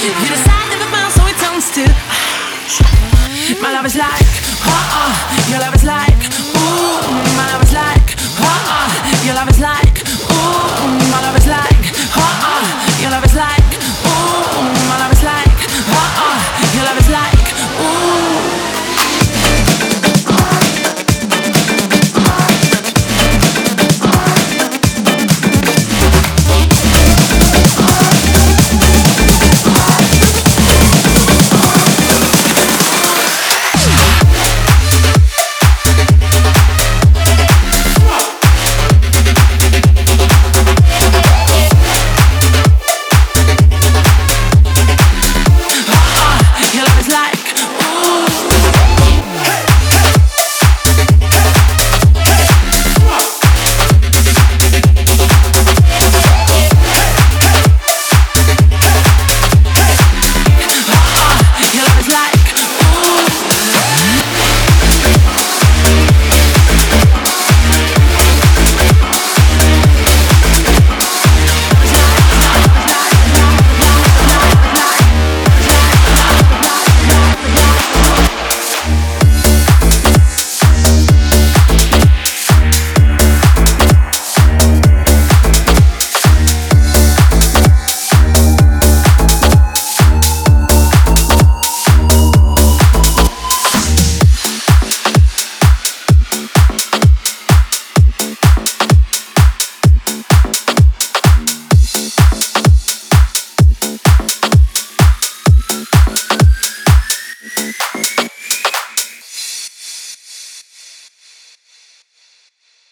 You're the size of a mouse, so it turns to. My love is like, uh uh. Your love is like.